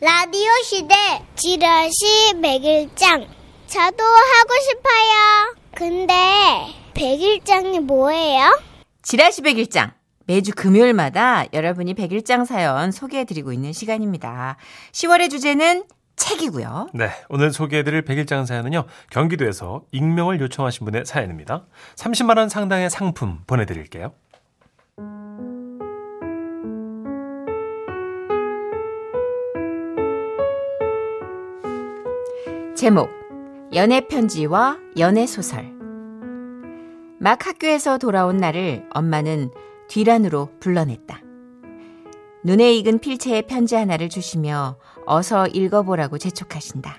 라디오 시대 지라시 백일장 저도 하고 싶어요. 근데 백일장이 뭐예요? 지라시 백일장. 매주 금요일마다 여러분이 백일장 사연 소개해드리고 있는 시간입니다. 10월의 주제는 책이고요. 네, 오늘 소개해드릴 백일장 사연은요, 경기도에서 익명을 요청하신 분의 사연입니다. 30만 원 상당의 상품 보내드릴게요. 제목 연애 편지와 연애 소설 막 학교에서 돌아온 나를 엄마는 뒤란으로 불러냈다. 눈에 익은 필체의 편지 하나를 주시며 어서 읽어보라고 재촉하신다.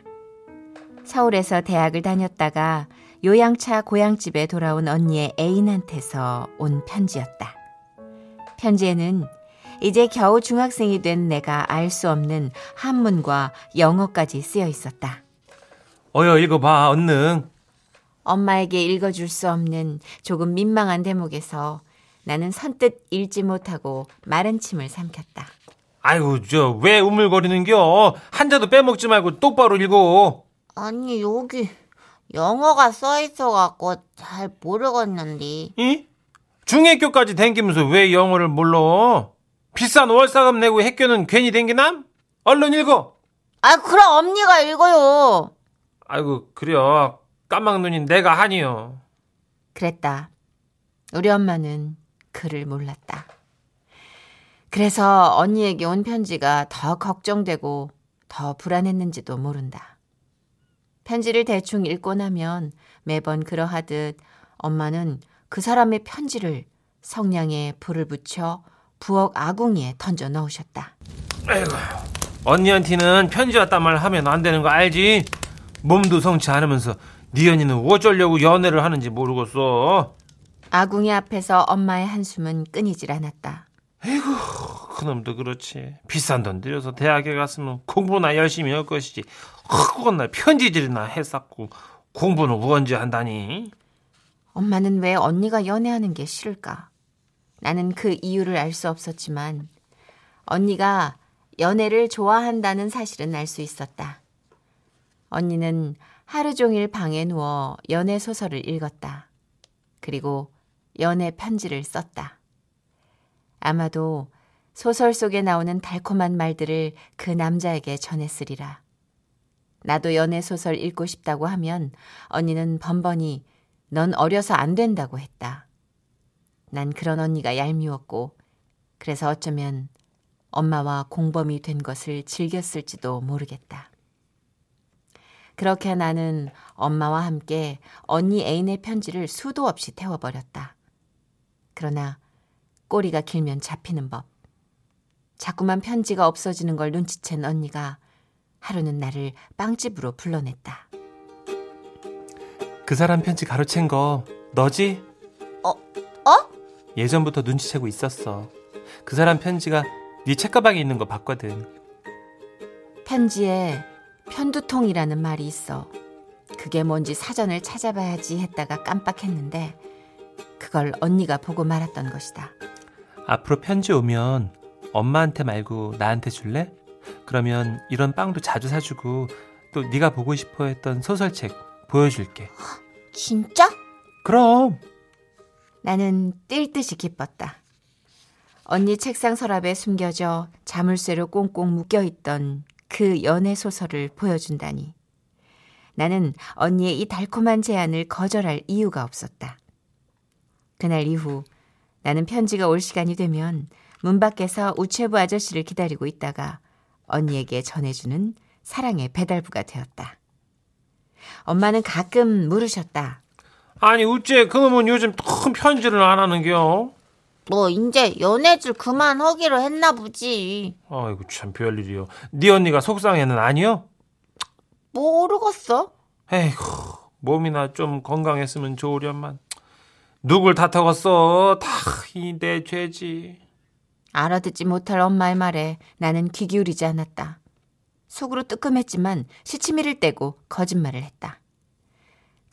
서울에서 대학을 다녔다가 요양차 고향집에 돌아온 언니의 애인한테서 온 편지였다. 편지에는 이제 겨우 중학생이 된 내가 알 수 없는 한문과 영어까지 쓰여 있었다. 어여 읽어봐, 얼른. 엄마에게 읽어줄 수 없는 조금 민망한 대목에서 나는 선뜻 읽지 못하고 마른 침을 삼켰다. 아이고, 저, 왜 우물거리는겨? 한자도 빼먹지 말고 똑바로 읽어. 아니 여기 영어가 써 있어갖고 잘 모르겠는데 이? 중학교까지 댕기면서 왜 영어를 몰라? 비싼 월사금 내고 학교는 괜히 댕기남? 얼른 읽어. 아 그럼 언니가 읽어요 아이고, 그래요. 까막눈인 내가 하니요. 그랬다. 우리 엄마는 글을 몰랐다. 그래서 언니에게 온 편지가 더 걱정되고 더 불안했는지도 모른다. 편지를 대충 읽고 나면 매번 그러하듯 엄마는 그 사람의 편지를 성냥에 불을 붙여 부엌 아궁이에 던져 넣으셨다. 언니한테는 편지 왔단 말 하면 안 되는 거 알지? 몸도 성치 않으면서 네 언니는 어쩌려고 연애를 하는지 모르겠어. 아궁이 앞에서 엄마의 한숨은 끊이질 않았다. 그놈도 그렇지. 비싼 돈 들여서 대학에 갔으면 공부나 열심히 할 것이지. 날 편지질이나 했었고 공부는 언제 한다니? 엄마는 왜 언니가 연애하는 게 싫을까? 나는 그 이유를 알 수 없었지만 언니가 연애를 좋아한다는 사실은 알 수 있었다. 언니는 하루 종일 방에 누워 연애 소설을 읽었다. 그리고 연애 편지를 썼다. 아마도 소설 속에 나오는 달콤한 말들을 그 남자에게 전했으리라. 나도 연애 소설 읽고 싶다고 하면 언니는 번번이 넌 어려서 안 된다고 했다. 난 그런 언니가 얄미웠고 그래서 어쩌면 엄마와 공범이 된 것을 즐겼을지도 모르겠다. 그렇게 나는 엄마와 함께 언니 애인의 편지를 수도 없이 태워버렸다. 그러나 꼬리가 길면 잡히는 법. 자꾸만 편지가 없어지는 걸 눈치챈 언니가 하루는 나를 빵집으로 불러냈다. 그 사람 편지 가로챈 거 너지? 어? 어? 예전부터 눈치채고 있었어. 그 사람 편지가 네 책가방에 있는 거 봤거든. 편지에 편두통이라는 말이 있어. 그게 뭔지 사전을 찾아봐야지 했다가 깜빡했는데 그걸 언니가 보고 말았던 것이다. 앞으로 편지 오면 엄마한테 말고 나한테 줄래? 그러면 이런 빵도 자주 사주고 또 네가 보고 싶어 했던 소설책 보여줄게. 진짜? 그럼 나는 뛸 듯이 기뻤다. 언니 책상 서랍에 숨겨져 자물쇠로 꽁꽁 묶여 있던 그 연애 소설을 보여준다니. 나는 언니의 이 달콤한 제안을 거절할 이유가 없었다. 그날 이후 나는 편지가 올 시간이 되면 문 밖에서 우체부 아저씨를 기다리고 있다가 언니에게 전해주는 사랑의 배달부가 되었다. 엄마는 가끔 물으셨다. 아니 우째 그놈은 요즘 큰 편지를 안 하는겨? 뭐 이제 연애질 그만하기로 했나 보지 아이고 참 별일이요. 네 언니가 속상해는 아니요? 모르겠어 에이구 몸이나 좀 건강했으면 좋으련만. 누굴 탓하겠어? 다 이 내 죄지. 알아듣지 못할 엄마의 말에 나는 귀 기울이지 않았다. 속으로 뜨끔했지만 시치미를 떼고 거짓말을 했다.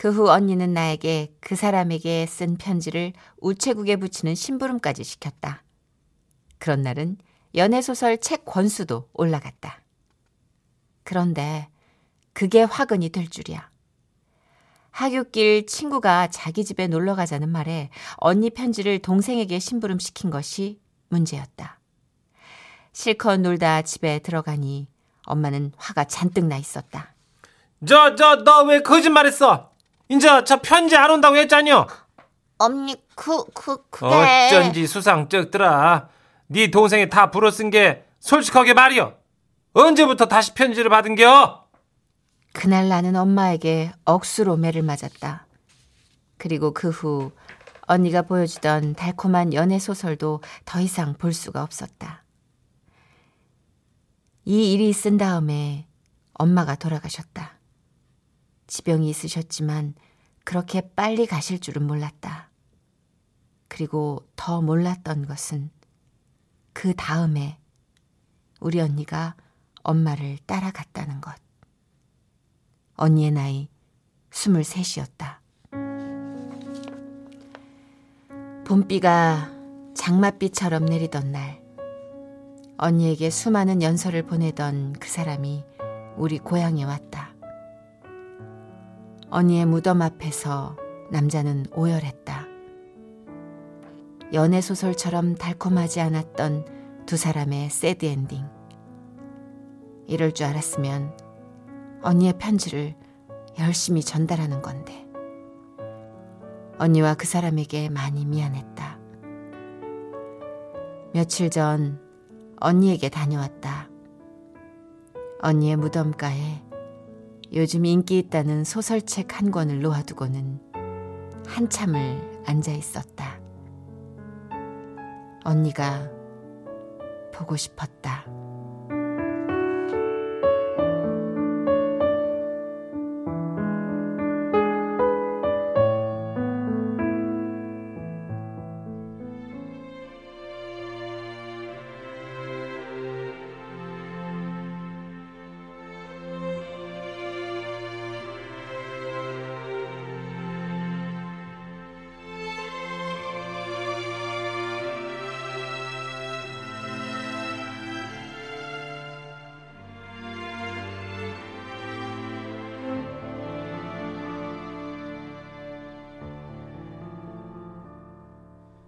그 후 언니는 나에게 그 사람에게 쓴 편지를 우체국에 붙이는 심부름까지 시켰다. 그런 날은 연애소설 책 권수도 올라갔다. 그런데 그게 화근이 될 줄이야. 하굣길 친구가 자기 집에 놀러 가자는 말에 언니 편지를 동생에게 심부름시킨 것이 문제였다. 실컷 놀다 집에 들어가니 엄마는 화가 잔뜩 나 있었다. 저, 저, 너 왜 거짓말했어? 이제 저 편지 안 온다고 했잖여. 언니 그 그 그게 어쩐지 수상 적더라. 네 동생이 다 불어 쓴 게 솔직하게 말이여. 언제부터 다시 편지를 받은겨? 그날 나는 엄마에게 억수로 매를 맞았다. 그리고 그 후 언니가 보여주던 달콤한 연애 소설도 더 이상 볼 수가 없었다. 이 일이 있은 다음에 엄마가 돌아가셨다. 지병이 있으셨지만 그렇게 빨리 가실 줄은 몰랐다. 그리고 더 몰랐던 것은 그 다음에 우리 언니가 엄마를 따라갔다는 것. 언니의 나이 23이었다. 봄비가 장맛비처럼 내리던 날, 언니에게 수많은 연설을 보내던 그 사람이 우리 고향에 왔다. 언니의 무덤 앞에서 남자는 오열했다. 연애 소설처럼 달콤하지 않았던 두 사람의 새드 엔딩. 이럴 줄 알았으면 언니의 편지를 열심히 전달하는 건데. 언니와 그 사람에게 많이 미안했다. 며칠 전 언니에게 다녀왔다. 언니의 무덤가에 요즘 인기 있다는 소설책 한 권을 놓아두고는 한참을 앉아 있었다. 언니가 보고 싶었다.